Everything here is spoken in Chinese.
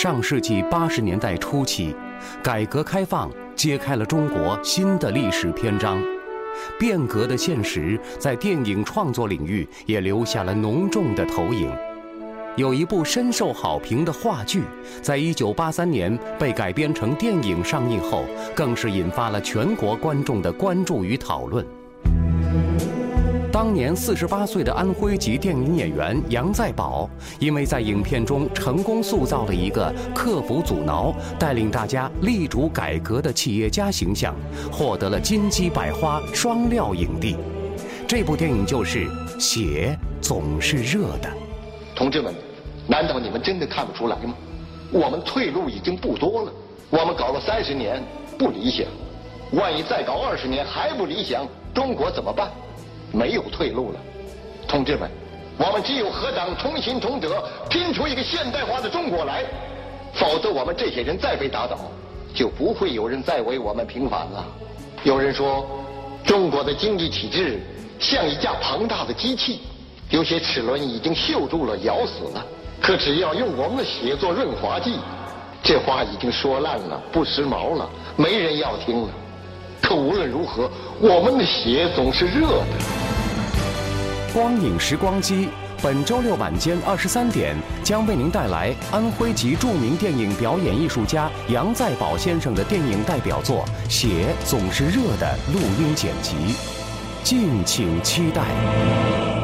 上世纪八十年代初期，改革开放揭开了中国新的历史篇章，变革的现实在电影创作领域也留下了浓重的投影。有一部深受好评的话剧，在一九八三年被改编成电影上映后，更是引发了全国观众的关注与讨论。当年四十八岁的安徽籍电影演员杨再宝，因为在影片中成功塑造了一个克服阻挠、带领大家力主改革的企业家形象，获得了金鸡百花双料影帝。这部电影就是《血总是热的》。同志们，难道你们真的看不出来吗？我们退路已经不多了。我们搞了三十年不理想，万一再搞二十年还不理想，中国怎么办？没有退路了，同志们，我们只有和党同心同德，拼出一个现代化的中国来，否则我们这些人再被打倒，就不会有人再为我们平反了。有人说，中国的经济体制像一架庞大的机器，有些齿轮已经锈住了、咬死了，可只要用我们的血做润滑剂，这话已经说烂了，不时髦了，没人要听了。可无论如何，我们的血总是热的。光影时光机，本周六晚间二十三点将为您带来安徽籍著名电影表演艺术家杨再宝先生的电影代表作《血总是热的》录音剪辑，敬请期待。